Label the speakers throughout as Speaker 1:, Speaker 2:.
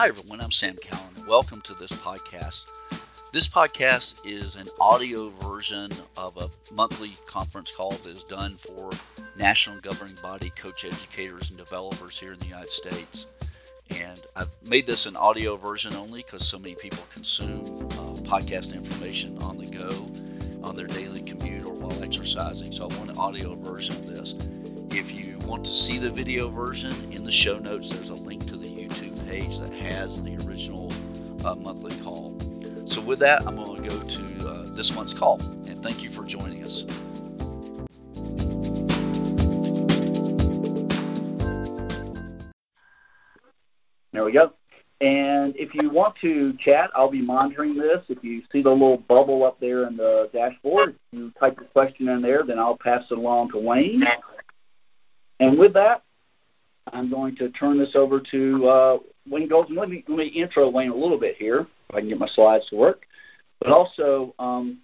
Speaker 1: Hi, everyone. I'm Sam Callan. Welcome to this podcast. This podcast is an audio version of a monthly conference call that is done for national governing body coach educators and developers here in the United States. And I've made this an audio version only because so many people consume uh, podcast information on the go, on their daily commute, or while exercising. So I want an audio version of this. If you want to see the video version, in the show notes, there's a link to the page that has the original uh, monthly call. So, with that, I'm going to go to uh, this month's call, and thank you for joining us.
Speaker 2: There we go. And if you want to chat, I'll be monitoring this. If you see the little bubble up there in the dashboard, you type your question in there, then I'll pass it along to Wayne. And with that, I'm going to turn this over to uh, Wayne Goldsmith. Let me, let me intro Wayne a little bit here, if I can get my slides to work. But also, um,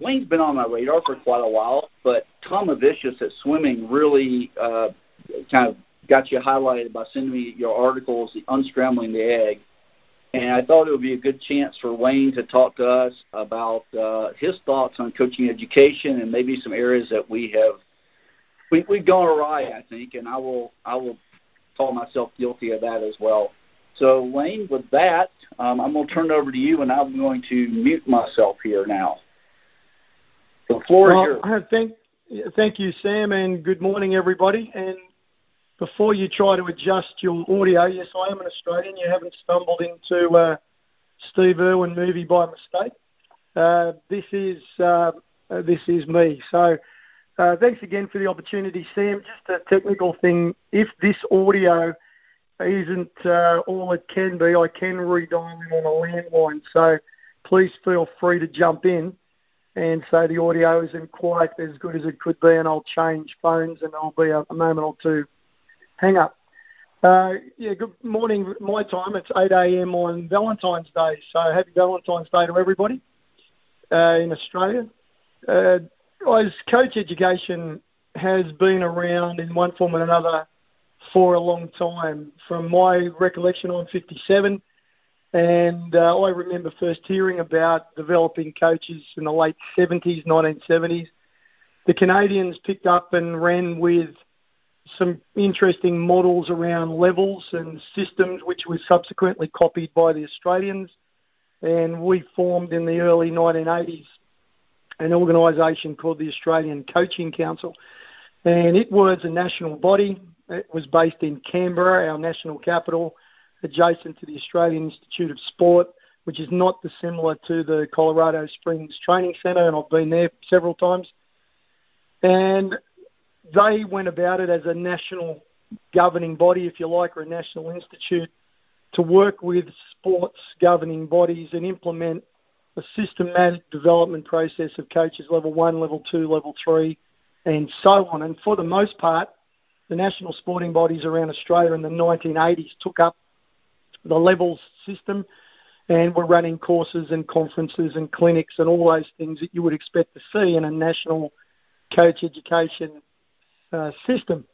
Speaker 2: Wayne's been on my radar for quite a while, but Tom Avicius at Swimming really uh, kind of got you highlighted by sending me your articles, the Unscrambling the Egg. And I thought it would be a good chance for Wayne to talk to us about uh, his thoughts on coaching education and maybe some areas that we have we, we've gone awry, I think, and I will I will call myself guilty of that as well. So, Wayne, with that, um, I'm going to turn it over to you, and I'm going to mute myself here now. The floor
Speaker 3: well,
Speaker 2: is yours.
Speaker 3: Thank, thank you, Sam, and good morning, everybody. And before you try to adjust your audio, yes, I am an Australian. You haven't stumbled into uh, Steve Irwin movie by mistake. Uh, this is uh, this is me. So uh, thanks again for the opportunity, Sam. Just a technical thing. If this audio isn't uh, all it can be, I can redial in on a landline. So please feel free to jump in and say the audio isn't quite as good as it could be, and I'll change phones and I'll be a, a moment or two hang up. Uh, yeah, good morning, my time. It's 8 a.m. on Valentine's Day. So happy Valentine's Day to everybody uh, in Australia. Uh, as coach education has been around in one form or another for a long time. From my recollection, I'm 57, and uh, I remember first hearing about developing coaches in the late 70s, 1970s. The Canadians picked up and ran with some interesting models around levels and systems, which was subsequently copied by the Australians. And we formed in the early 1980s an organisation called the Australian Coaching Council. And it was a national body. It was based in Canberra, our national capital, adjacent to the Australian Institute of Sport, which is not dissimilar to the Colorado Springs Training Centre, and I've been there several times. And they went about it as a national governing body, if you like, or a national institute to work with sports governing bodies and implement a systematic development process of coaches level one, level two, level three, and so on. And for the most part, the national sporting bodies around Australia in the 1980s took up the levels system and were running courses and conferences and clinics and all those things that you would expect to see in a national coach education uh, system.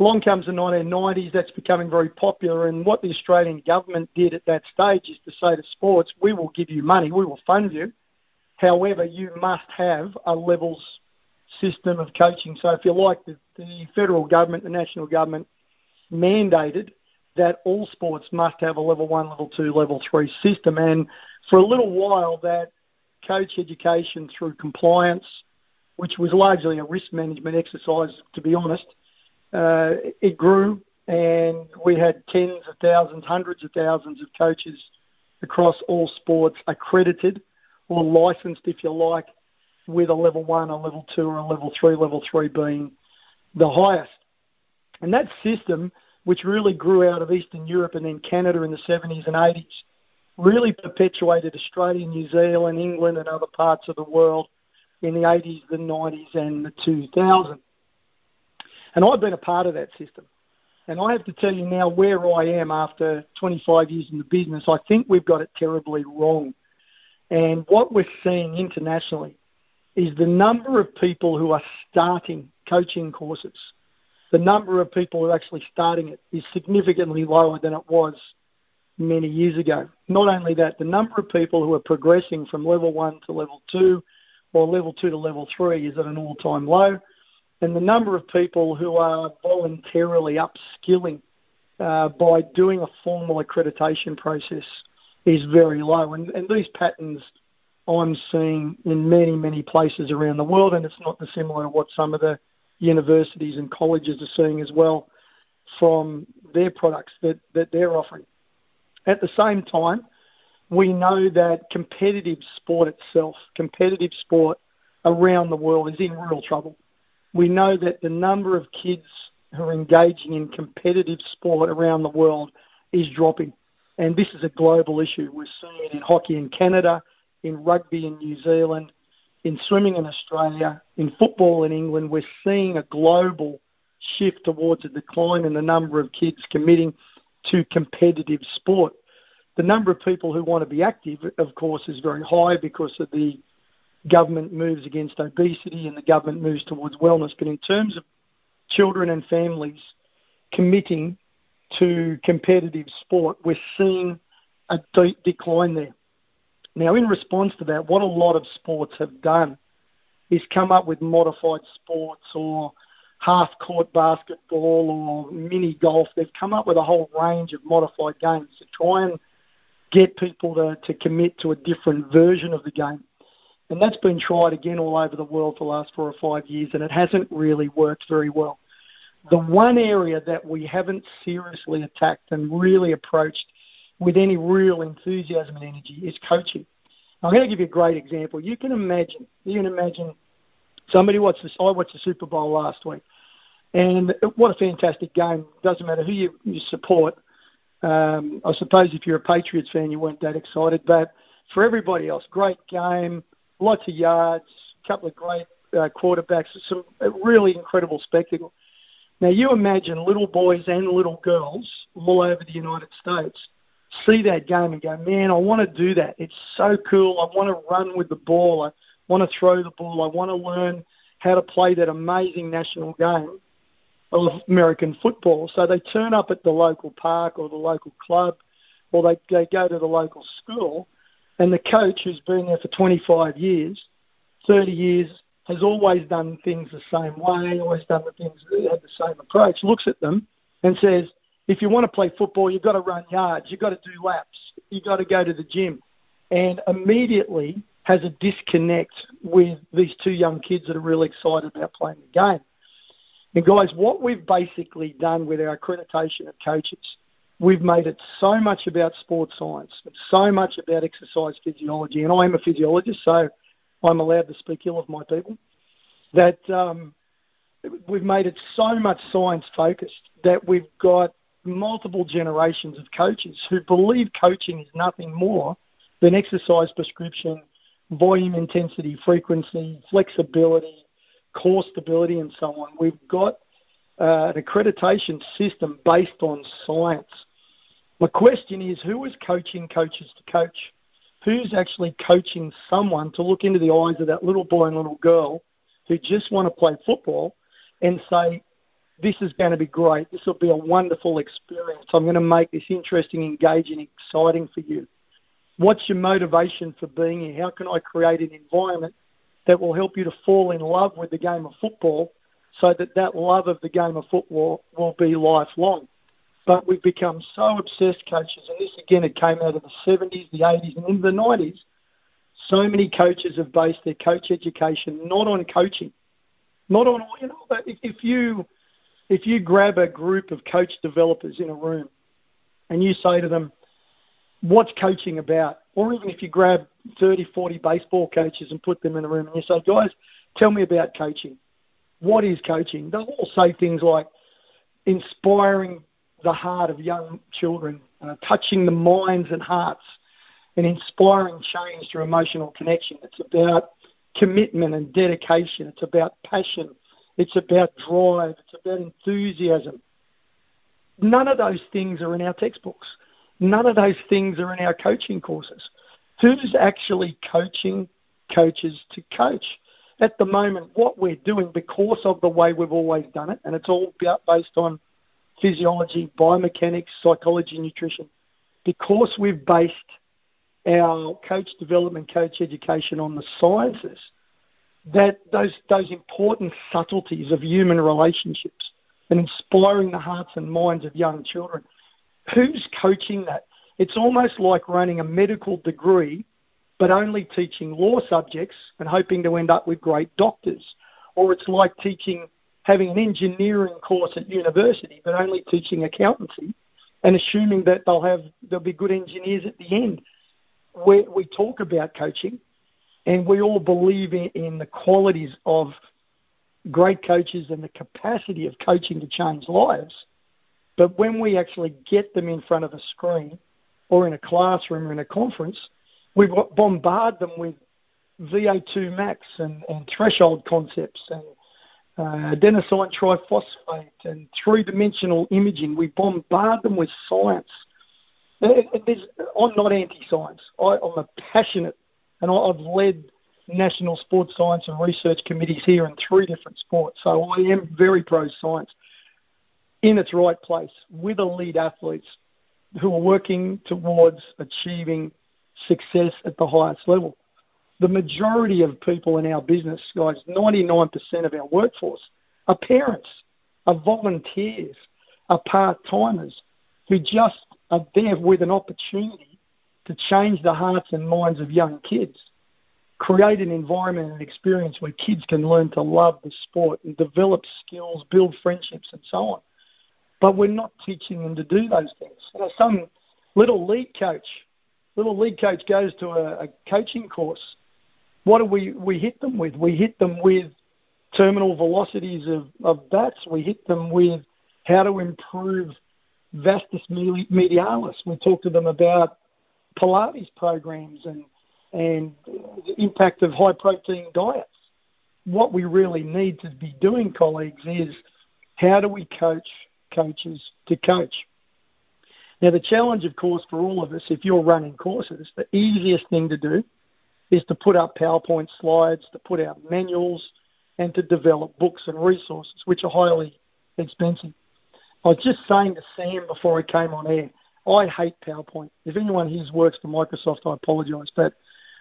Speaker 3: Along comes the 1990s, that's becoming very popular, and what the Australian government did at that stage is to say to sports, we will give you money, we will fund you, however, you must have a levels system of coaching. So, if you like, the, the federal government, the national government mandated that all sports must have a level one, level two, level three system. And for a little while, that coach education through compliance, which was largely a risk management exercise, to be honest. Uh, it grew, and we had tens of thousands, hundreds of thousands of coaches across all sports accredited or licensed, if you like, with a level one, a level two, or a level three, level three being the highest. And that system, which really grew out of Eastern Europe and then Canada in the 70s and 80s, really perpetuated Australia, New Zealand, England, and other parts of the world in the 80s, the 90s, and the 2000s. And I've been a part of that system. And I have to tell you now where I am after 25 years in the business, I think we've got it terribly wrong. And what we're seeing internationally is the number of people who are starting coaching courses, the number of people who are actually starting it is significantly lower than it was many years ago. Not only that, the number of people who are progressing from level one to level two or level two to level three is at an all time low. And the number of people who are voluntarily upskilling uh, by doing a formal accreditation process is very low. And, and these patterns I'm seeing in many, many places around the world, and it's not dissimilar to what some of the universities and colleges are seeing as well from their products that, that they're offering. At the same time, we know that competitive sport itself, competitive sport around the world is in real trouble. We know that the number of kids who are engaging in competitive sport around the world is dropping. And this is a global issue. We're seeing it in hockey in Canada, in rugby in New Zealand, in swimming in Australia, in football in England. We're seeing a global shift towards a decline in the number of kids committing to competitive sport. The number of people who want to be active, of course, is very high because of the government moves against obesity and the government moves towards wellness. But in terms of children and families committing to competitive sport, we're seeing a deep decline there. Now, in response to that, what a lot of sports have done is come up with modified sports or half court basketball or mini golf. They've come up with a whole range of modified games to try and get people to, to commit to a different version of the game. And that's been tried again all over the world for the last four or five years, and it hasn't really worked very well. The one area that we haven't seriously attacked and really approached with any real enthusiasm and energy is coaching. I'm going to give you a great example. You can imagine, you can imagine somebody watched this. I watched the Super Bowl last week. And what a fantastic game. Doesn't matter who you, you support. Um, I suppose if you're a Patriots fan, you weren't that excited. But for everybody else, great game, lots of yards, a couple of great uh, quarterbacks, some really incredible spectacle. Now, you imagine little boys and little girls all over the United States see that game and go, man, I want to do that. It's so cool. I want to run with the ball. I want to throw the ball. I want to learn how to play that amazing national game of American football. So they turn up at the local park or the local club, or they, they go to the local school, and the coach who's been there for 25 years, 30 years, has always done things the same way, always done the things had the same approach, looks at them and says, if you want to play football, you've got to run yards, you've got to do laps, you've got to go to the gym, and immediately has a disconnect with these two young kids that are really excited about playing the game. And guys, what we've basically done with our accreditation of coaches, we've made it so much about sports science, so much about exercise physiology, and I'm a physiologist, so I'm allowed to speak ill of my people, that um, we've made it so much science focused that we've got multiple generations of coaches who believe coaching is nothing more than exercise prescription, volume, intensity, frequency, flexibility, core stability, and so on. We've got uh, an accreditation system based on science. My question is who is coaching coaches to coach? Who's actually coaching someone to look into the eyes of that little boy and little girl who just want to play football and say, this is going to be great. This will be a wonderful experience. I'm going to make this interesting, engaging, exciting for you. What's your motivation for being here? How can I create an environment that will help you to fall in love with the game of football so that that love of the game of football will be lifelong? But we've become so obsessed, coaches, and this again, it came out of the 70s, the 80s, and into the 90s. So many coaches have based their coach education not on coaching, not on, all you know, if, if you if you grab a group of coach developers in a room and you say to them, what's coaching about? Or even if you grab 30, 40 baseball coaches and put them in a room and you say, guys, tell me about coaching. What is coaching? They'll all say things like inspiring the heart of young children, uh, touching the minds and hearts, and inspiring change through emotional connection. It's about commitment and dedication. It's about passion it's about drive. It's about enthusiasm. None of those things are in our textbooks. None of those things are in our coaching courses. Who's actually coaching coaches to coach? At the moment, what we're doing, because of the way we've always done it, and it's all based on physiology, biomechanics, psychology, nutrition, because we've based our coach development, coach education on the sciences, that those those important subtleties of human relationships and inspiring the hearts and minds of young children. Who's coaching that? It's almost like running a medical degree, but only teaching law subjects and hoping to end up with great doctors. Or it's like teaching, having an engineering course at university, but only teaching accountancy and assuming that they'll have they'll be good engineers at the end. We, we talk about coaching, and we all believe in, in the qualities of great coaches and the capacity of coaching to change lives. But when we actually get them in front of a screen or in a classroom or in a conference, we bombard them with VO2 max and, and threshold concepts and uh, adenosine triphosphate and three dimensional imaging. We bombard them with science. I'm not anti science, I'm a passionate, and I've led national sports science and research committees here in three different sports. So I am very pro science in its right place with elite athletes who are working towards achieving success at the highest level. The majority of people in our business, guys, 99% of our workforce, are parents, are volunteers, are part timers who just are there with an opportunity to change the hearts and minds of young kids create an environment and experience where kids can learn to love the sport and develop skills, build friendships, and so on. But we're not teaching them to do those things. You know, some little league coach, little league coach goes to a, a coaching course. What do we we hit them with? We hit them with terminal velocities of, of bats. We hit them with how to improve vastus medialis. We talk to them about Pilates programs and and the impact of high protein diets. What we really need to be doing, colleagues, is how do we coach coaches to coach? Now, the challenge, of course, for all of us, if you're running courses, the easiest thing to do is to put up PowerPoint slides, to put out manuals, and to develop books and resources, which are highly expensive. I was just saying to Sam before I came on air, I hate PowerPoint. If anyone here works for Microsoft, I apologise, but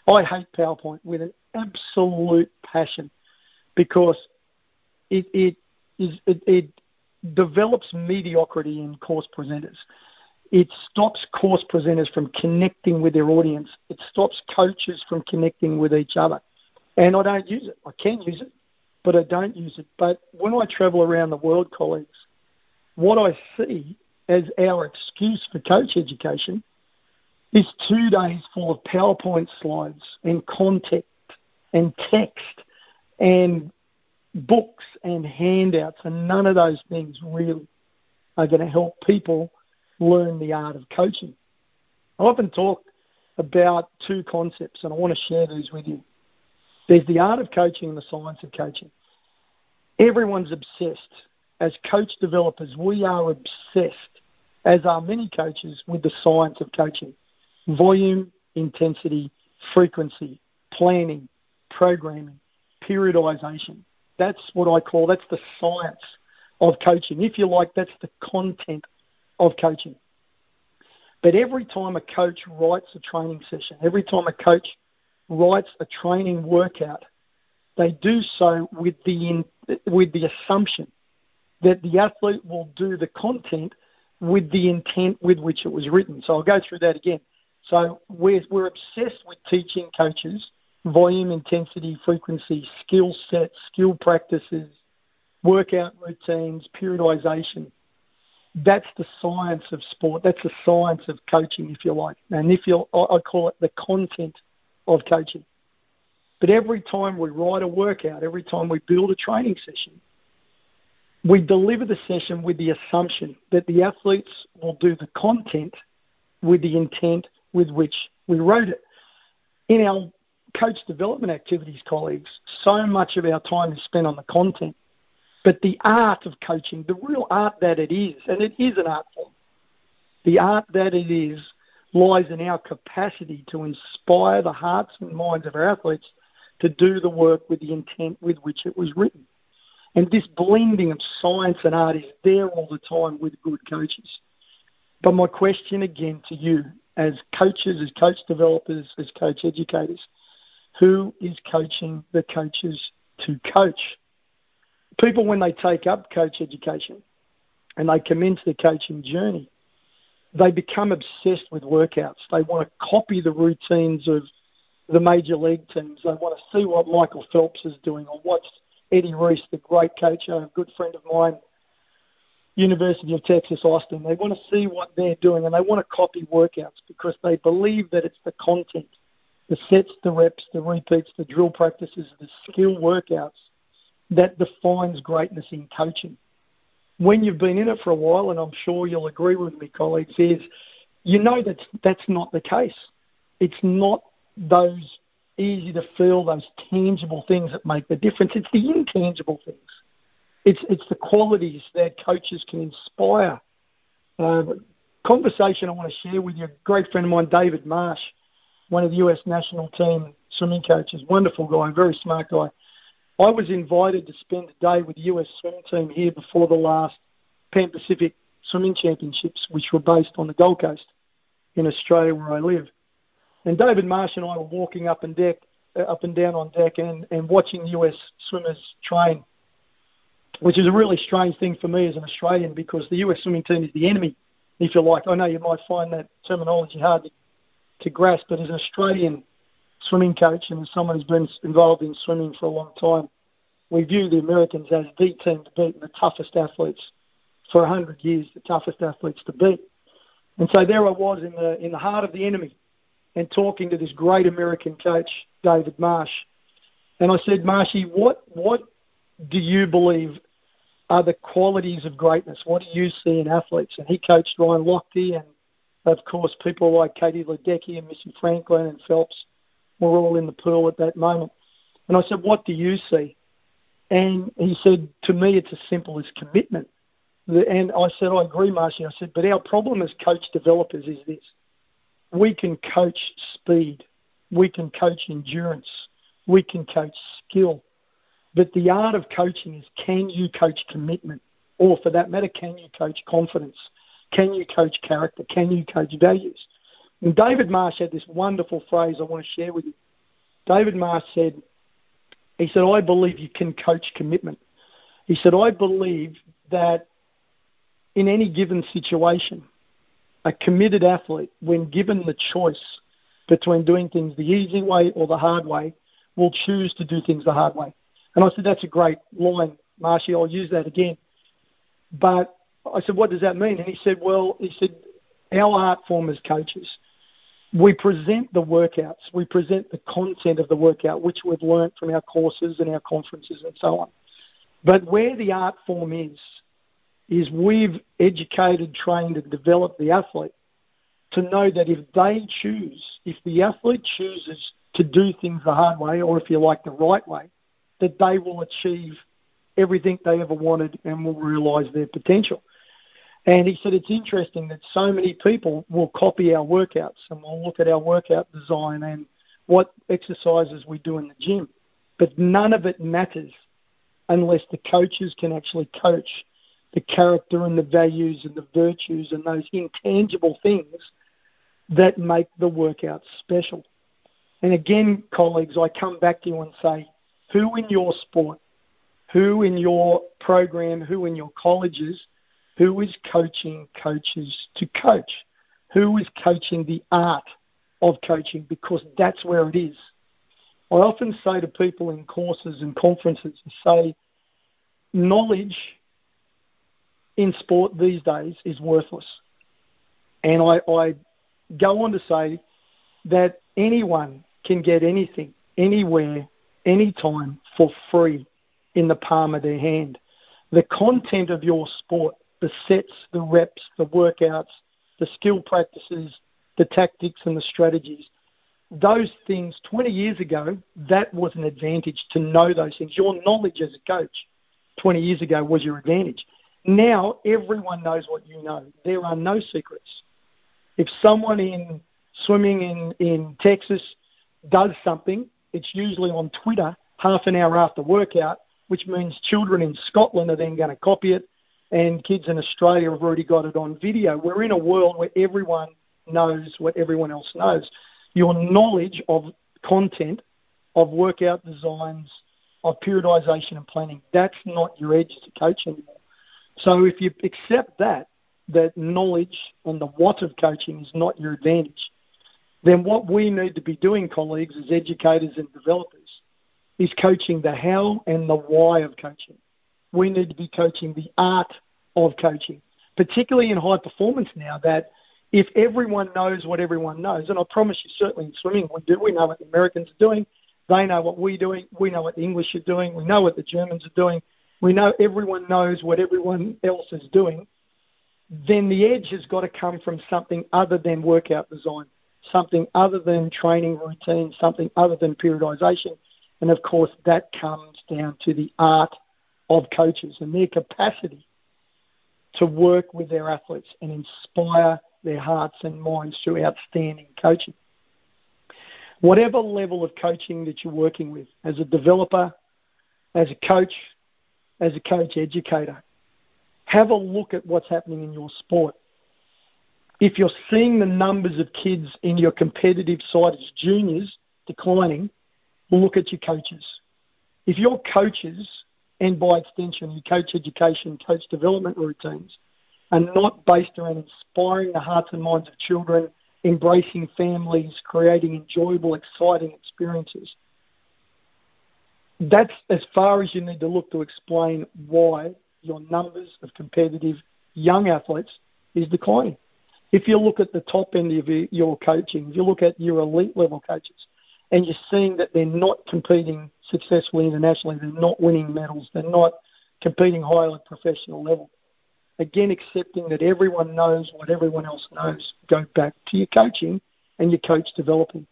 Speaker 3: I hate PowerPoint with an absolute passion because it it is it, it develops mediocrity in course presenters. It stops course presenters from connecting with their audience. It stops coaches from connecting with each other. And I don't use it. I can use it, but I don't use it. But when I travel around the world, colleagues, what I see as our excuse for coach education is two days full of PowerPoint slides and content and text and books and handouts, and none of those things really are going to help people learn the art of coaching. I often talk about two concepts, and I want to share these with you. There's the art of coaching and the science of coaching. Everyone's obsessed. As coach developers, we are obsessed, as are many coaches, with the science of coaching volume, intensity, frequency, planning, programming, periodization. That's what I call, that's the science of coaching. If you like, that's the content of coaching. But every time a coach writes a training session, every time a coach writes a training workout, they do so with the, with the assumption that the athlete will do the content with the intent with which it was written. So I'll go through that again. So we're, we're obsessed with teaching coaches volume, intensity, frequency, skill sets, skill practices, workout routines, periodization. That's the science of sport. That's the science of coaching, if you like. And if you, I call it the content of coaching. But every time we write a workout, every time we build a training session, we deliver the session with the assumption that the athletes will do the content with the intent with which we wrote it. In our coach development activities, colleagues, so much of our time is spent on the content. But the art of coaching, the real art that it is, and it is an art form, the art that it is lies in our capacity to inspire the hearts and minds of our athletes to do the work with the intent with which it was written. And this blending of science and art is there all the time with good coaches. But my question again to you, as coaches, as coach developers, as coach educators, who is coaching the coaches to coach? People, when they take up coach education and they commence their coaching journey, they become obsessed with workouts. They want to copy the routines of the major league teams. They want to see what Michael Phelps is doing or what Eddie Reese, the great coach, a good friend of mine, University of Texas, Austin. They want to see what they're doing and they want to copy workouts because they believe that it's the content, the sets, the reps, the repeats, the drill practices, the skill workouts that defines greatness in coaching. When you've been in it for a while, and I'm sure you'll agree with me, colleagues, is you know that that's not the case. It's not those easy to feel, those tangible things that make the difference. It's the intangible things. It's it's the qualities that coaches can inspire. Uh, conversation I want to share with you. A great friend of mine, David Marsh, one of the US national team swimming coaches, wonderful guy, very smart guy. I was invited to spend a day with the US swimming team here before the last Pan Pacific Swimming Championships, which were based on the Gold Coast in Australia, where I live. And David Marsh and I were walking up and deck, uh, up and down on deck, and, and watching US swimmers train, which is a really strange thing for me as an Australian because the US swimming team is the enemy, if you like. I know you might find that terminology hard to, to grasp, but as an Australian swimming coach and as someone who's been involved in swimming for a long time, we view the Americans as the team to beat and the toughest athletes for 100 years, the toughest athletes to beat. And so there I was in the in the heart of the enemy, and talking to this great American coach, David Marsh. And I said, Marshy, what, what do you believe are the qualities of greatness? What do you see in athletes? And he coached Ryan Lochte and, of course, people like Katie Ledecky and Missy Franklin and Phelps were all in the pool at that moment. And I said, what do you see? And he said, to me, it's as simple as commitment. And I said, I agree, Marshy. I said, but our problem as coach developers is this we can coach speed, we can coach endurance, we can coach skill. But the art of coaching is can you coach commitment? Or for that matter, can you coach confidence? Can you coach character? Can you coach values? And David Marsh had this wonderful phrase I want to share with you. David Marsh said, he said, I believe you can coach commitment. He said, I believe that in any given situation, a committed athlete, when given the choice between doing things the easy way or the hard way, will choose to do things the hard way. And I said, that's a great line, Marshy. I'll use that again. But I said, what does that mean? And he said, well, he said, our art form as coaches, we present the workouts, we present the content of the workout, which we've learned from our courses and our conferences and so on. But where the art form is, is we've educated, trained, and developed the athlete to know that if they choose, if the athlete chooses to do things the hard way, or if you like, the right way, that they will achieve everything they ever wanted and will realize their potential. And he said it's interesting that so many people will copy our workouts and will look at our workout design and what exercises we do in the gym. But none of it matters unless the coaches can actually coach the character and the values and the virtues and those intangible things that make the workout special. And again, colleagues, I come back to you and say, who in your sport, who in your program, who in your colleges, who is coaching coaches to coach? Who is coaching the art of coaching? Because that's where it is. I often say to people in courses and conferences, I say, knowledge in sport these days is worthless. And I, I go on to say that anyone can get anything, anywhere, anytime for free in the palm of their hand. The content of your sport, the sets, the reps, the workouts, the skill practices, the tactics, and the strategies, those things 20 years ago, that was an advantage to know those things. Your knowledge as a coach 20 years ago was your advantage. Now everyone knows what you know. There are no secrets. If someone in swimming in, in Texas does something, it's usually on Twitter half an hour after workout, which means children in Scotland are then going to copy it. and kids in Australia have already got it on video. We're in a world where everyone knows what everyone else knows. Your knowledge of content, of workout designs, of periodization and planning, that's not your edge to coach anymore. So if you accept that, that knowledge and the what of coaching is not your advantage, then what we need to be doing, colleagues, as educators and developers, is coaching the how and the why of coaching. We need to be coaching the art of coaching, particularly in high performance now. That if everyone knows what everyone knows, and I promise you, certainly in swimming, we do. We know what the Americans are doing. They know what we're doing. We know what the English are doing. We know what the Germans are doing. We know everyone knows what everyone else is doing. Then the edge has got to come from something other than workout design, something other than training routine, something other than periodization. And of course, that comes down to the art of coaches and their capacity to work with their athletes and inspire their hearts and minds through outstanding coaching. Whatever level of coaching that you're working with, as a developer, as a coach, as a coach educator, have a look at what's happening in your sport. If you're seeing the numbers of kids in your competitive side as juniors declining, look at your coaches. If your coaches, and by extension your coach education, coach development routines, are not based around inspiring the hearts and minds of children, embracing families, creating enjoyable, exciting experiences, that's as far as you need to look to explain why your numbers of competitive young athletes is declining. If you look at the top end of your coaching, if you look at your elite level coaches, and you're seeing that they're not competing successfully internationally, they're not winning medals, they're not competing higher at professional level. Again, accepting that everyone knows what everyone else knows. Go back to your coaching and your coach developing.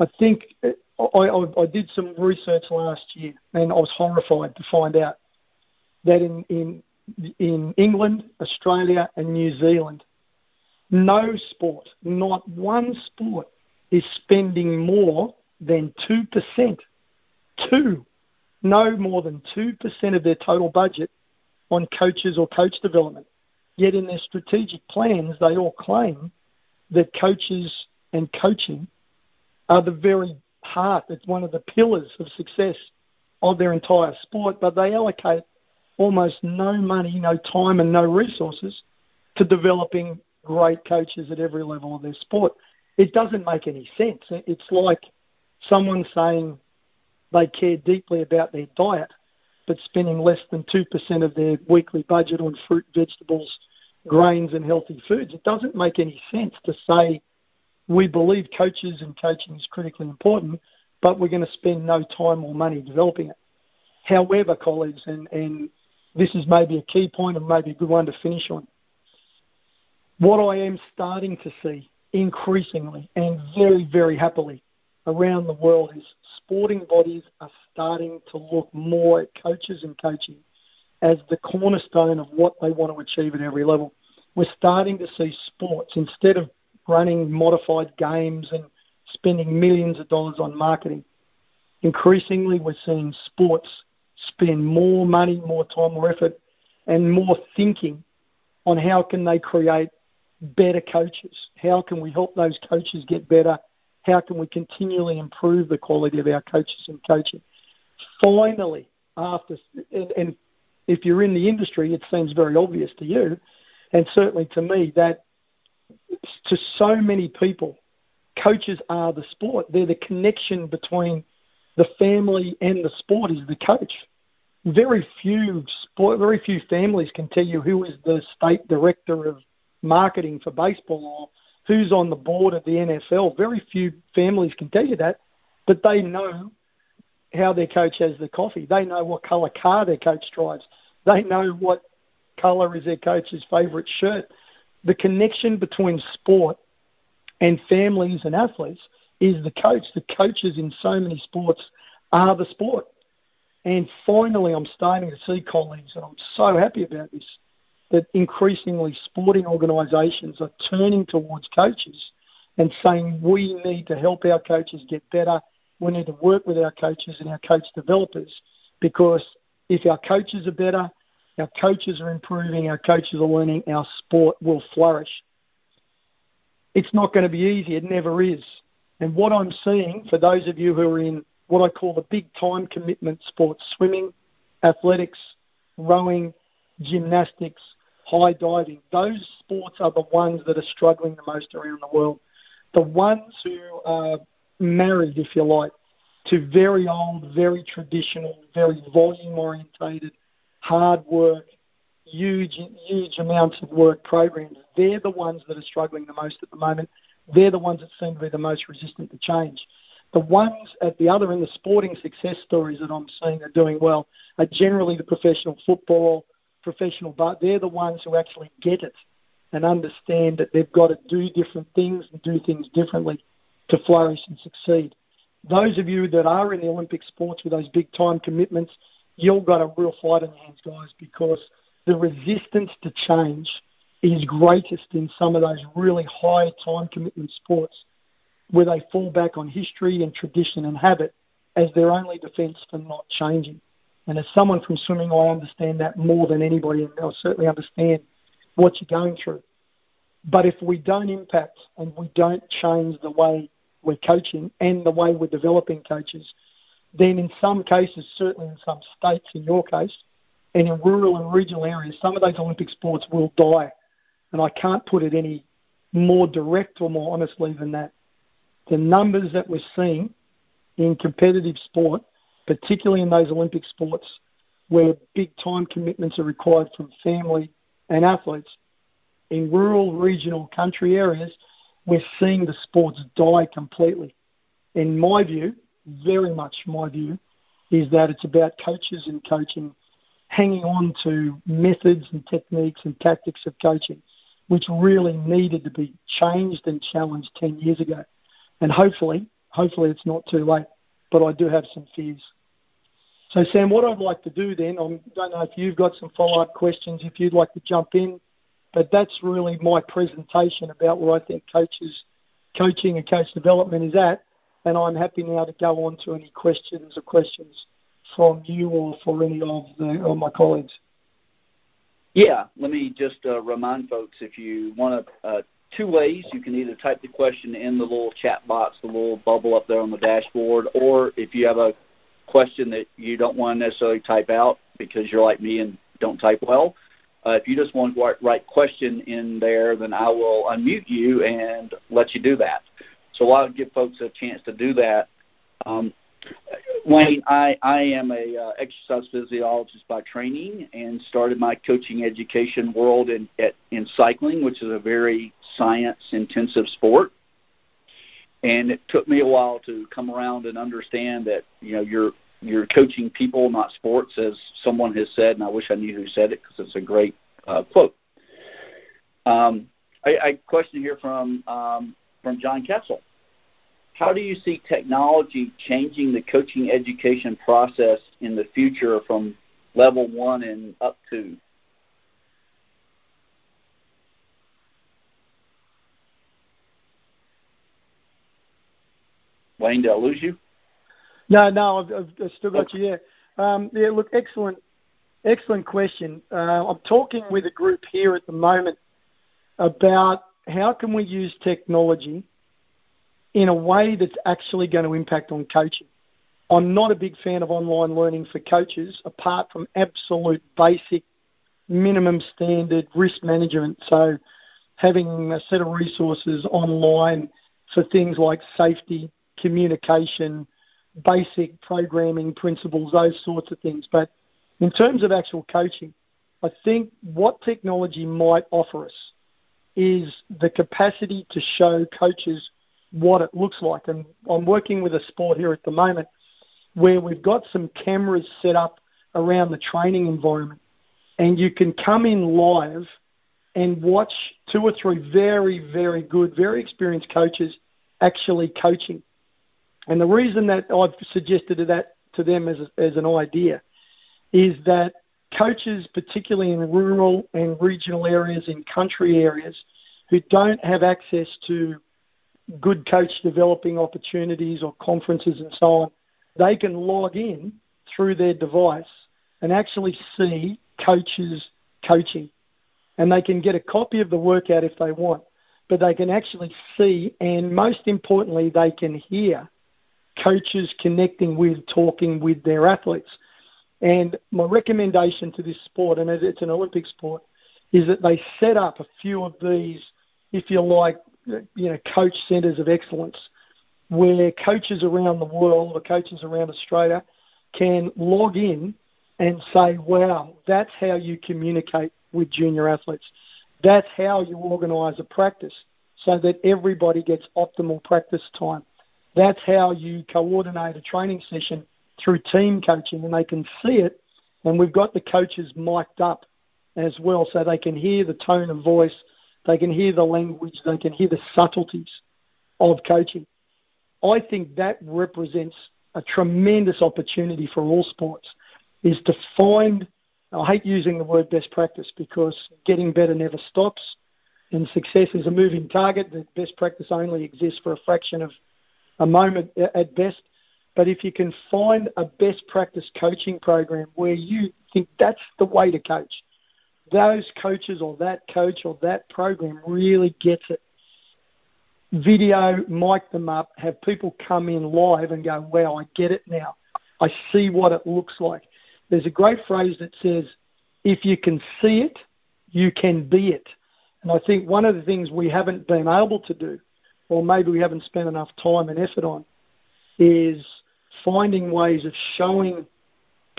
Speaker 3: I think uh, I, I, I did some research last year, and I was horrified to find out that in, in in England, Australia, and New Zealand, no sport, not one sport, is spending more than 2%. Two. No more than 2% of their total budget on coaches or coach development. Yet in their strategic plans, they all claim that coaches and coaching are the very heart, it's one of the pillars of success of their entire sport, but they allocate almost no money, no time, and no resources to developing great coaches at every level of their sport. It doesn't make any sense. It's like someone saying they care deeply about their diet, but spending less than 2% of their weekly budget on fruit, vegetables, grains, and healthy foods. It doesn't make any sense to say we believe coaches and coaching is critically important, but we're going to spend no time or money developing it. However, colleagues, and, and this is maybe a key point and maybe a good one to finish on. What I am starting to see increasingly and very, very happily around the world is sporting bodies are starting to look more at coaches and coaching as the cornerstone of what they want to achieve at every level. We're starting to see sports, instead of running modified games and spending millions of dollars on marketing, increasingly we're seeing sports spend more money, more time, more effort, and more thinking on how can they create better coaches? How can we help those coaches get better how can we continually improve the quality of our coaches and coaching? Finally, after, and, and if you're in the industry, it seems very obvious to you, and certainly to me, that to so many people, coaches are the sport. They're the connection between the family and the sport is the coach. Very few sport, very few families can tell you who is the state director of marketing for baseball or who's on the board of the NFL. Very few families can tell you that, but they know how their coach has the coffee. They know what colour car their coach drives. They know what colour is their coach's favourite shirt. The connection between sport and families and athletes is the coach. The coaches in so many sports are the sport. And finally, I'm starting to see colleagues, and I'm so happy about this, that increasingly sporting organisations are turning towards coaches and saying we need to help our coaches get better. We need to work with our coaches and our coach developers because if our coaches are better, our coaches are improving, our coaches are learning, our sport will flourish. It's not going to be easy. It never is. And what I'm seeing for those of you who are in what I call the big time commitment sports swimming, athletics, rowing, gymnastics, high diving those sports are the ones that are struggling the most around the world. The ones who are married, if you like, to very old, very traditional, very volume orientated, hard work, huge, huge amounts of work programs. They're the ones that are struggling the most at the moment. They're the ones that seem to be the most resistant to change. The ones at the other end, the sporting success stories that I'm seeing are doing well, are generally the professional football, professional, but they're the ones who actually get it and understand that they've got to do different things and do things differently to flourish and succeed. Those of you that are in the Olympic sports with those big time commitments, you've got a real fight in your hands, guys, because the resistance to change is greatest in some of those really high time commitment sports where they fall back on history and tradition and habit as their only defence for not changing. And as someone from swimming, I understand that more than anybody, and I certainly understand what you're going through. But if we don't impact and we don't change the way we're coaching and the way we're developing coaches, then in some cases, certainly in some states, in your case, and in rural and regional areas, some of those Olympic sports will die. And I can't put it any more direct or more honestly than that. The numbers that we're seeing in competitive sport, particularly in those Olympic sports where big time commitments are required from family and athletes, in rural, regional, country areas, we're seeing the sports die completely. In my view, very much my view, is that it's about coaches and coaching hanging on to methods and techniques and tactics of coaching, which really needed to be changed and challenged 10 years ago. And hopefully, hopefully it's not too late, but I do have some fears. So, Sam, what I'd like to do then, I don't know if you've got some follow up questions, if you'd like to jump in, but that's really my presentation about where I think coaches, coaching and coach development is at. And I'm happy now to go on to any questions or questions from you or for any of the my colleagues.
Speaker 2: Yeah, let me just uh, remind folks if you want to, uh, two ways. You can either type the question in the little chat box, the little bubble up there on the dashboard, or if you have a question that you don't want to necessarily type out because you're like me and don't type well, uh, if you just want to write question in there, then I will unmute you and let you do that. So I'll give folks a chance to do that. Um, Wayne, I, I am a uh, exercise physiologist by training and started my coaching education world in at, in cycling, which is a very science intensive sport. And it took me a while to come around and understand that you know you're you're coaching people, not sports, as someone has said, and I wish I knew who said it because it's a great uh, quote. Um, I, I question here from um, from John Kessel. How do you see technology changing the coaching education process in the future from level one and up to? Wayne, did I lose you?
Speaker 3: No, no, I've, I've still got you. Yeah, um, yeah. Look, excellent, excellent question. Uh, I'm talking with a group here at the moment about how can we use technology in a way that's actually going to impact on coaching. I'm not a big fan of online learning for coaches, apart from absolute basic minimum standard risk management. So, having a set of resources online for things like safety, communication, basic programming principles, those sorts of things. But in terms of actual coaching, I think what technology might offer us is the capacity to show coaches what it looks like. And I'm working with a sport here at the moment where we've got some cameras set up around the training environment, and you can come in live and watch two or three very, very good, very experienced coaches actually coaching. And the reason that I've suggested that to them as, as an idea is that coaches, particularly in rural and regional areas, in country areas, who don't have access to good coach developing opportunities or conferences and so on, they can log in through their device and actually see coaches coaching. And they can get a copy of the workout if they want, but they can actually see and most importantly, they can hear coaches connecting with, talking with their athletes. And my recommendation to this sport, and it's an Olympic sport, is that they set up a few of these, if you like, you know, coach centres of excellence, where coaches around the world or coaches around Australia can log in and say, wow, that's how you communicate with junior athletes. That's how you organise a practice so that everybody gets optimal practice time. That's how you coordinate a training session through team coaching, and they can see it. And we've got the coaches mic'd up as well, so they can hear the tone of voice, they can hear the language, they can hear the subtleties of coaching. I think that represents a tremendous opportunity for all sports is to find I hate using the word best practice because getting better never stops and success is a moving target. The best practice only exists for a fraction of a moment at best. But if you can find a best practice coaching program where you think that's the way to coach, those coaches or that coach or that program really gets it. Video, mic them up, have people come in live and go, wow, I get it now. I see what it looks like. There's a great phrase that says, if you can see it, you can be it. And I think one of the things we haven't been able to do, or maybe we haven't spent enough time and effort on, is finding ways of showing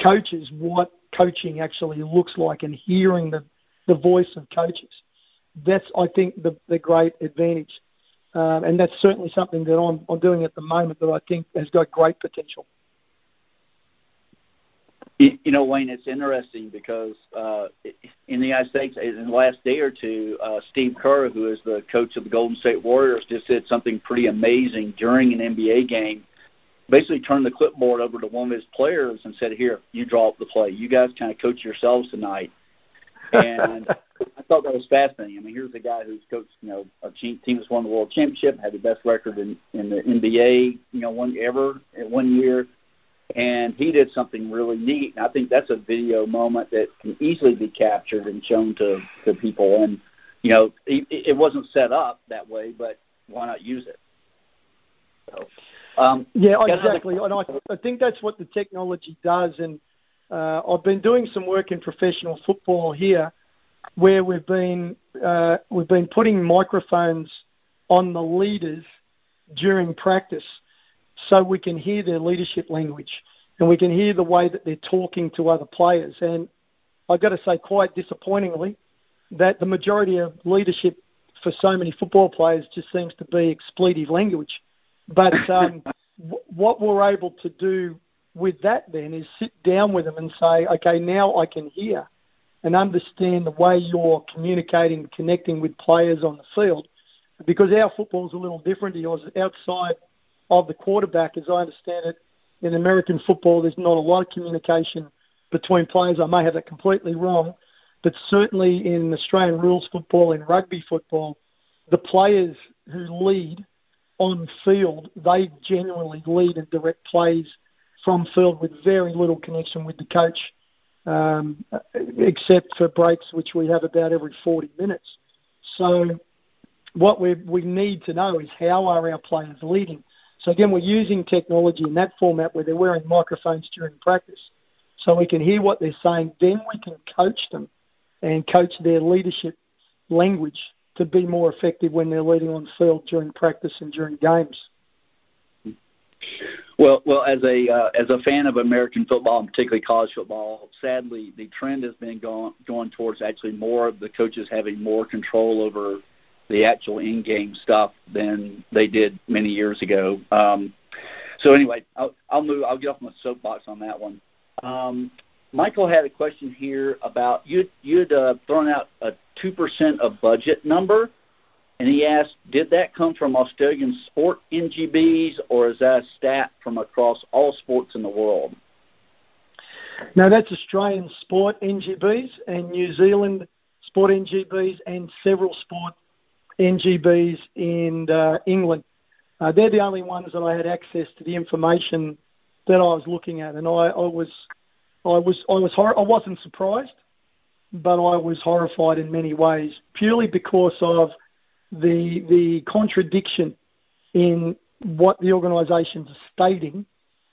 Speaker 3: coaches what coaching actually looks like and hearing the, the voice of coaches. That's, I think, the, the great advantage. Um, and that's certainly something that I'm, I'm doing at the moment that I think has got great potential.
Speaker 2: You, know, Wayne, it's interesting because uh, in the United States, in the last day or two, uh, Steve Kerr, who is the coach of the Golden State Warriors, just did something pretty amazing during an NBA game basically turned the clipboard over to one of his players and said, "Here, you draw up the play. You guys kind of coach yourselves tonight." And I thought that was fascinating. I mean, here's a guy who's coached, you know, a team that's won the world championship, had the best record in in the NBA, you know, one ever in one year, and he did something really neat. And I think that's a video moment that can easily be captured and shown to to people. And you know, it, it wasn't set up that way, but why not use it?
Speaker 3: So. Um, yeah, exactly. And I, I think that's what the technology does. And uh, I've been doing some work in professional football here, where we've been uh, we've been putting microphones on the leaders during practice, so we can hear their leadership language and we can hear the way that they're talking to other players. And I've got to say, quite disappointingly, that the majority of leadership for so many football players just seems to be expletive language. But um, w- what we're able to do with that then is sit down with them and say, okay, now I can hear and understand the way you're communicating, connecting with players on the field, because our football is a little different to yours. Outside of the quarterback, as I understand it, in American football, there's not a lot of communication between players. I may have that completely wrong, but certainly in Australian rules football, in rugby football, the players who lead on field, they genuinely lead and direct plays from field with very little connection with the coach, um, except for breaks, which we have about every 40 minutes. So, what we we need to know is how are our players leading. So again, we're using technology in that format where they're wearing microphones during practice, so we can hear what they're saying. Then we can coach them and coach their leadership language to be more effective when they're leading on field during practice and during games.
Speaker 2: Well, well, as a uh, as a fan of American football, and particularly college football, sadly the trend has been going going towards actually more of the coaches having more control over the actual in-game stuff than they did many years ago. Um, so anyway, I'll, I'll move. I'll get off my soapbox on that one. Um, Michael had a question here about you. You'd uh, thrown out a two percent of budget number, and he asked, did that come from Australian sport NGBs, or is that a stat from across all sports in the world?
Speaker 3: Now that's Australian sport NGBs and New Zealand sport NGBs and several sport NGBs in uh, England. Uh, they're the only ones that I had access to the information that I was looking at, and I, I was I was I was hor- I wasn't surprised but I was horrified in many ways, purely because of the the contradiction in what the organisations are stating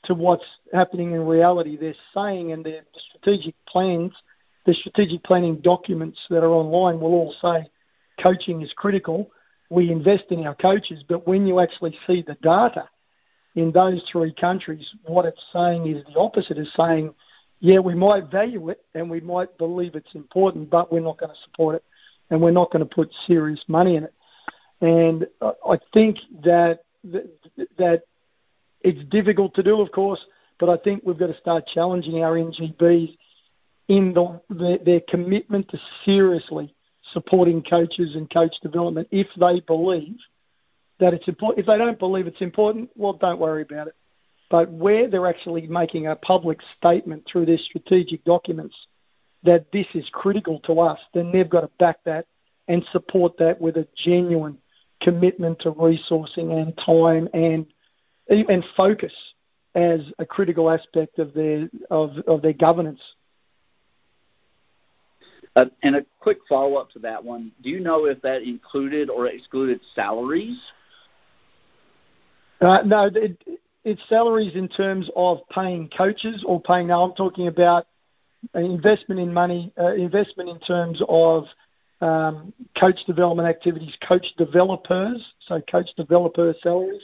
Speaker 3: to what's happening in reality. They're saying, and their strategic plans, the strategic planning documents that are online will all say coaching is critical. We invest in our coaches, but when you actually see the data in those three countries, what it's saying is the opposite. Is saying, yeah, we might value it and we might believe it's important, but we're not going to support it, and we're not going to put serious money in it. And I think that that it's difficult to do, of course, but I think we've got to start challenging our NGBs in the, the, their commitment to seriously supporting coaches and coach development if they believe that it's important. If they don't believe it's important, well, don't worry about it. But where they're actually making a public statement through their strategic documents that this is critical to us, then they've got to back that and support that with a genuine commitment to resourcing and time and and focus as a critical aspect of their of, of their governance.
Speaker 2: Uh, and a quick follow up to that one: Do you know if that included or excluded salaries?
Speaker 3: Uh, no, it, it's salaries in terms of paying coaches or paying. Now, I'm talking about investment in money, uh, investment in terms of um, coach development activities, coach developers, so coach developer salaries,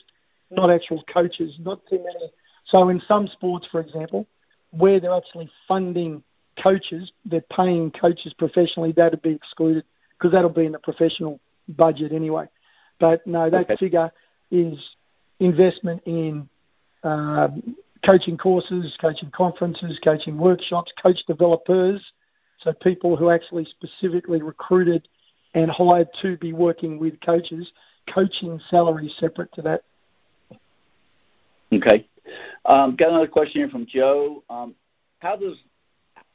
Speaker 3: not actual coaches, not too many. So in some sports, for example, where they're actually funding coaches, they're paying coaches professionally, that'd be excluded because that'll be in the professional budget anyway. But no, that okay. figure is investment in uh, coaching courses, coaching conferences, coaching workshops, coach developers, so people who actually specifically recruited and hired to be working with coaches, coaching salary separate to that.
Speaker 2: Okay. Um, got another question here from Joe. Um, how does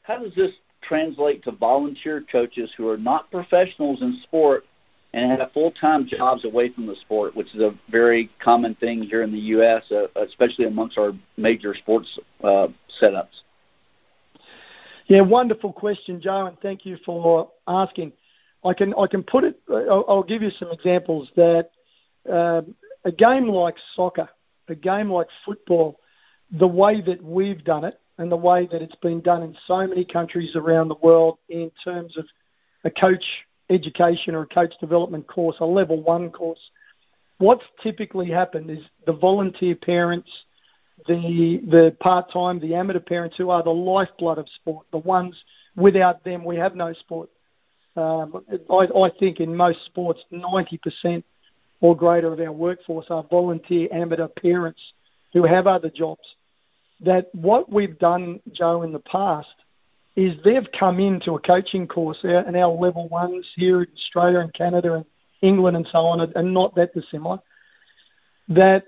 Speaker 2: how does this translate to volunteer coaches who are not professionals in sport and have full time jobs away from the sport, which is a very common thing here in the U.S., uh, especially amongst our major sports uh, setups?
Speaker 3: Yeah, wonderful question, Joe, and thank you for asking. I can I can put it. I'll, I'll give you some examples that uh, a game like soccer, a game like football, the way that we've done it and the way that it's been done in so many countries around the world in terms of a coach education or a coach development course, a level one course. What's typically happened is the volunteer parents the the part time, the amateur parents who are the lifeblood of sport, the ones without them we have no sport. Um, I, I think in most sports, 90% or greater of our workforce are volunteer amateur parents who have other jobs. That what we've done, Joe, in the past is they've come into a coaching course, and our level ones here in Australia and Canada and England and so on are not that dissimilar. That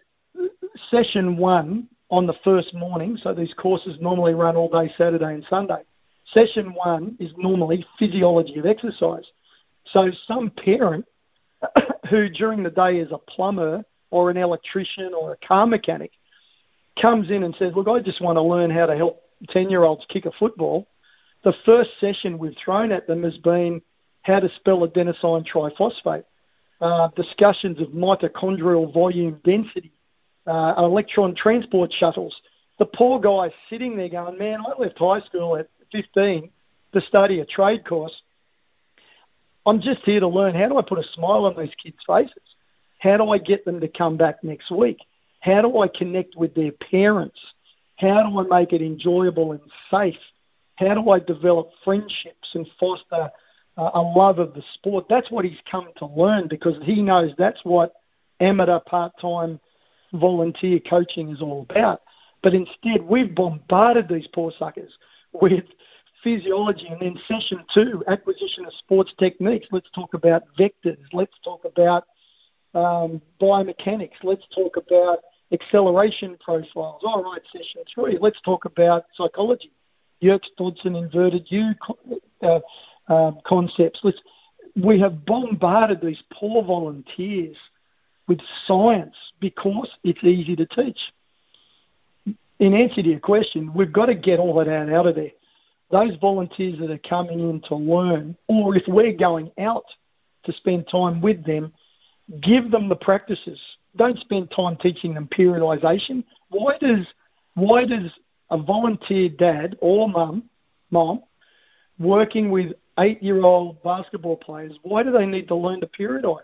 Speaker 3: session one on the first morning. So these courses normally run all day Saturday and Sunday. Session one is normally physiology of exercise. So some parent who during the day is a plumber or an electrician or a car mechanic comes in and says, Look, I just want to learn how to help 10 year olds kick a football. The first session we've thrown at them has been how to spell adenosine triphosphate, uh, discussions of mitochondrial volume density, uh, electron transport shuttles. The poor guy sitting there going, man, I left high school at 15 to study a trade course. I'm just here to learn how do I put a smile on these kids' faces? How do I get them to come back next week? How do I connect with their parents? How do I make it enjoyable and safe? How do I develop friendships and foster uh, a love of the sport? That's what he's come to learn because he knows that's what amateur part time volunteer coaching is all about. But instead, we've bombarded these poor suckers with physiology and then session two, acquisition of sports techniques. Let's talk about vectors. Let's talk about um, biomechanics. Let's talk about acceleration profiles. All right, session three. Let's talk about psychology. Yerkes Dodson inverted U uh, um, concepts. We have bombarded these poor volunteers with science because it's easy to teach. In answer to your question, we've got to get all that out, out of there. those volunteers that are coming in to learn, or if we're going out to spend time with them, give them the practices. Don't spend time teaching them periodization. Why does why does a volunteer dad or mum mom working with eight year old basketball players, why do they need to learn to periodize?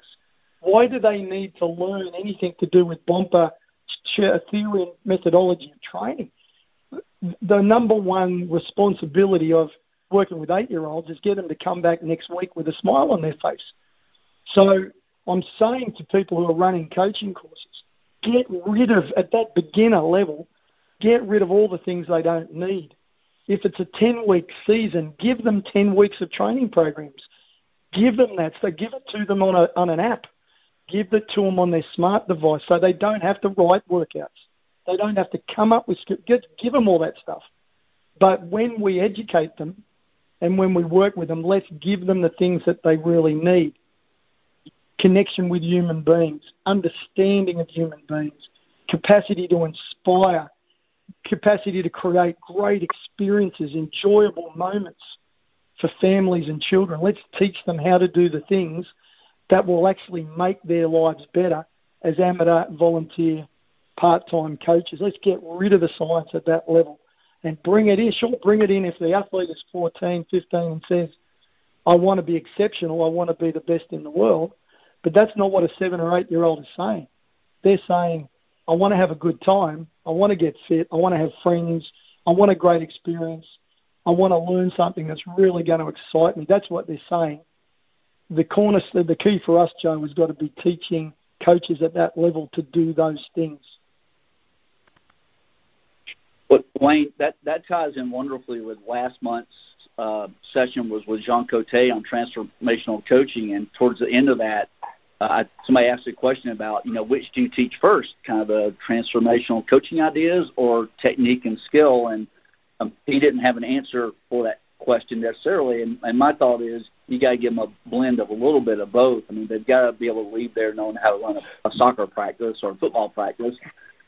Speaker 3: Why do they need to learn anything to do with Bompa uh, theory and methodology of training? The number one responsibility of working with eight year olds is get them to come back next week with a smile on their face. So I'm saying to people who are running coaching courses, get rid of, at that beginner level, get rid of all the things they don't need. If it's a 10 week season, give them 10 weeks of training programs. Give them that. So give it to them on, a, on an app. Give it to them on their smart device so they don't have to write workouts. They don't have to come up with, give, give them all that stuff. But when we educate them and when we work with them, let's give them the things that they really need connection with human beings, understanding of human beings, capacity to inspire, capacity to create great experiences, enjoyable moments for families and children. Let's teach them how to do the things that will actually make their lives better as amateur, volunteer, part time coaches. Let's get rid of the science at that level and bring it in. Sure, bring it in if the athlete is 14, 15 and says, I want to be exceptional, I want to be the best in the world. But that's not what a seven or eight year old is saying. They're saying, I want to have a good time. I want to get fit. I want to have friends. I want a great experience. I want to learn something that's really going to excite me. That's what they're saying. The corner, the key for us, Joe, has got to be teaching coaches at that level to do those things.
Speaker 2: But Wayne, that that ties in wonderfully with last month's uh, session was with Jean Cote on transformational coaching, and towards the end of that, uh, somebody asked a question about, you know, which do you teach first, kind of the transformational coaching ideas or technique and skill? And um, he didn't have an answer for that question necessarily. And, and my thought is, you got to give them a blend of a little bit of both. I mean, they've got to be able to leave there knowing how to run a, a soccer practice or a football practice,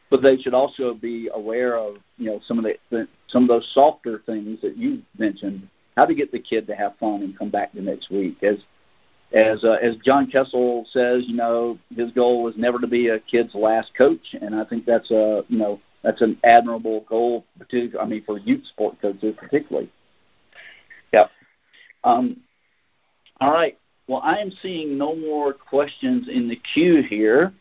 Speaker 2: but they should also be aware of, you know, some of the, the some of those softer things that you mentioned. How to get the kid to have fun and come back the next week. As as uh, as John Kessel says, you know, his goal was never to be a kid's last coach, and I think that's a you know that's an admirable goal. To, I mean, for youth sport coaches particularly. Yep. Um, all right. Well, I am seeing no more questions in the queue here.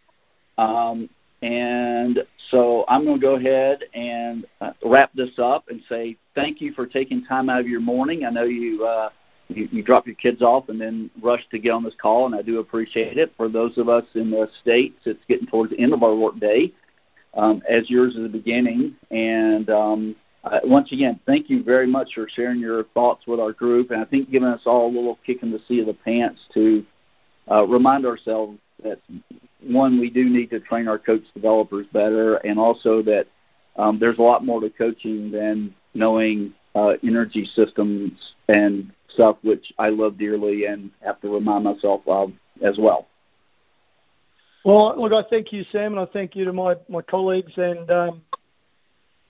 Speaker 2: Um, and so I'm going to go ahead and uh, wrap this up and say thank you for taking time out of your morning. I know you uh, you, you drop your kids off and then rush to get on this call, and I do appreciate it. For those of us in the states, it's getting towards the end of our work day, um, as yours is the beginning. And um, once again, thank you very much for sharing your thoughts with our group, and I think giving us all a little kick in the seat of the pants to uh, remind ourselves that one, we do need to train our coach developers better, and also that um, there's a lot more to coaching than knowing uh, energy systems and stuff, which I love dearly and have to remind myself of as well.
Speaker 3: Well, look, I thank you, Sam, and I thank you to my, my colleagues and um,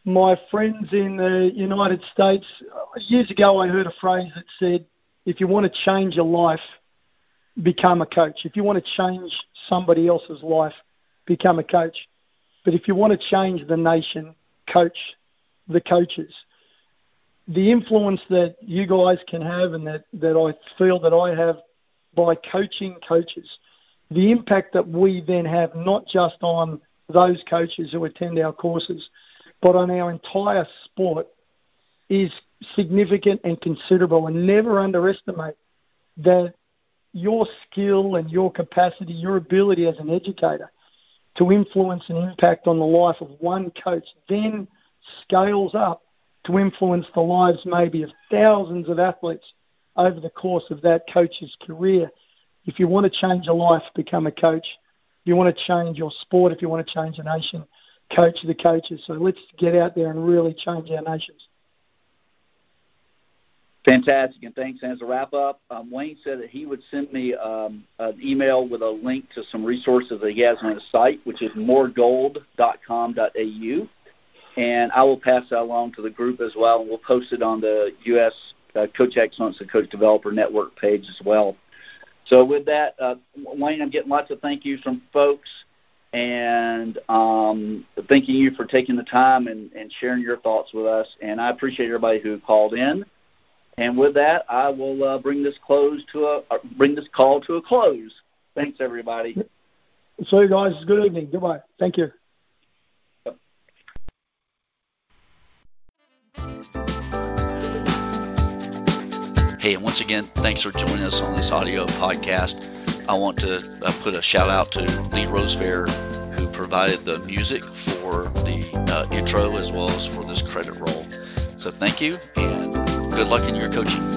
Speaker 3: my friends in the United States. Years ago, I heard a phrase that said, if you want to change your life, become a coach. If you want to change somebody else's life, become a coach. But if you want to change the nation, coach the coaches the influence that you guys can have and that, that I feel that I have by coaching coaches, the impact that we then have not just on those coaches who attend our courses, but on our entire sport is significant and considerable. And never underestimate that your skill and your capacity, your ability as an educator to influence and impact on the life of one coach then scales up to influence the lives maybe of thousands of athletes over the course of that coach's career. If you want to change a life, become a coach. If you want to change your sport, if you want to change a nation, coach the coaches. So let's get out there and really change our nations.
Speaker 2: Fantastic, and thanks. And as a wrap up, um, Wayne said that he would send me um, an email with a link to some resources that he has on his site, which is moregold.com.au. and I will pass that along to the group as well, and we'll post it on the U.S. Uh, Coach Excellence and Coach Developer Network page as well. So with that, uh, Wayne, I'm getting lots of thank yous from folks, and um, thanking you for taking the time and, and sharing your thoughts with us. And I appreciate everybody who called in. And with that, I will uh, bring this close to a uh, bring this call to a close. Thanks, everybody.
Speaker 3: So, you guys, good evening. Goodbye. Thank you.
Speaker 1: Hey, and once again, thanks for joining us on this audio podcast. I want to uh, put a shout out to Lee Rosefair, who provided the music for the uh, intro as well as for this credit roll. So thank you, and good luck in your coaching.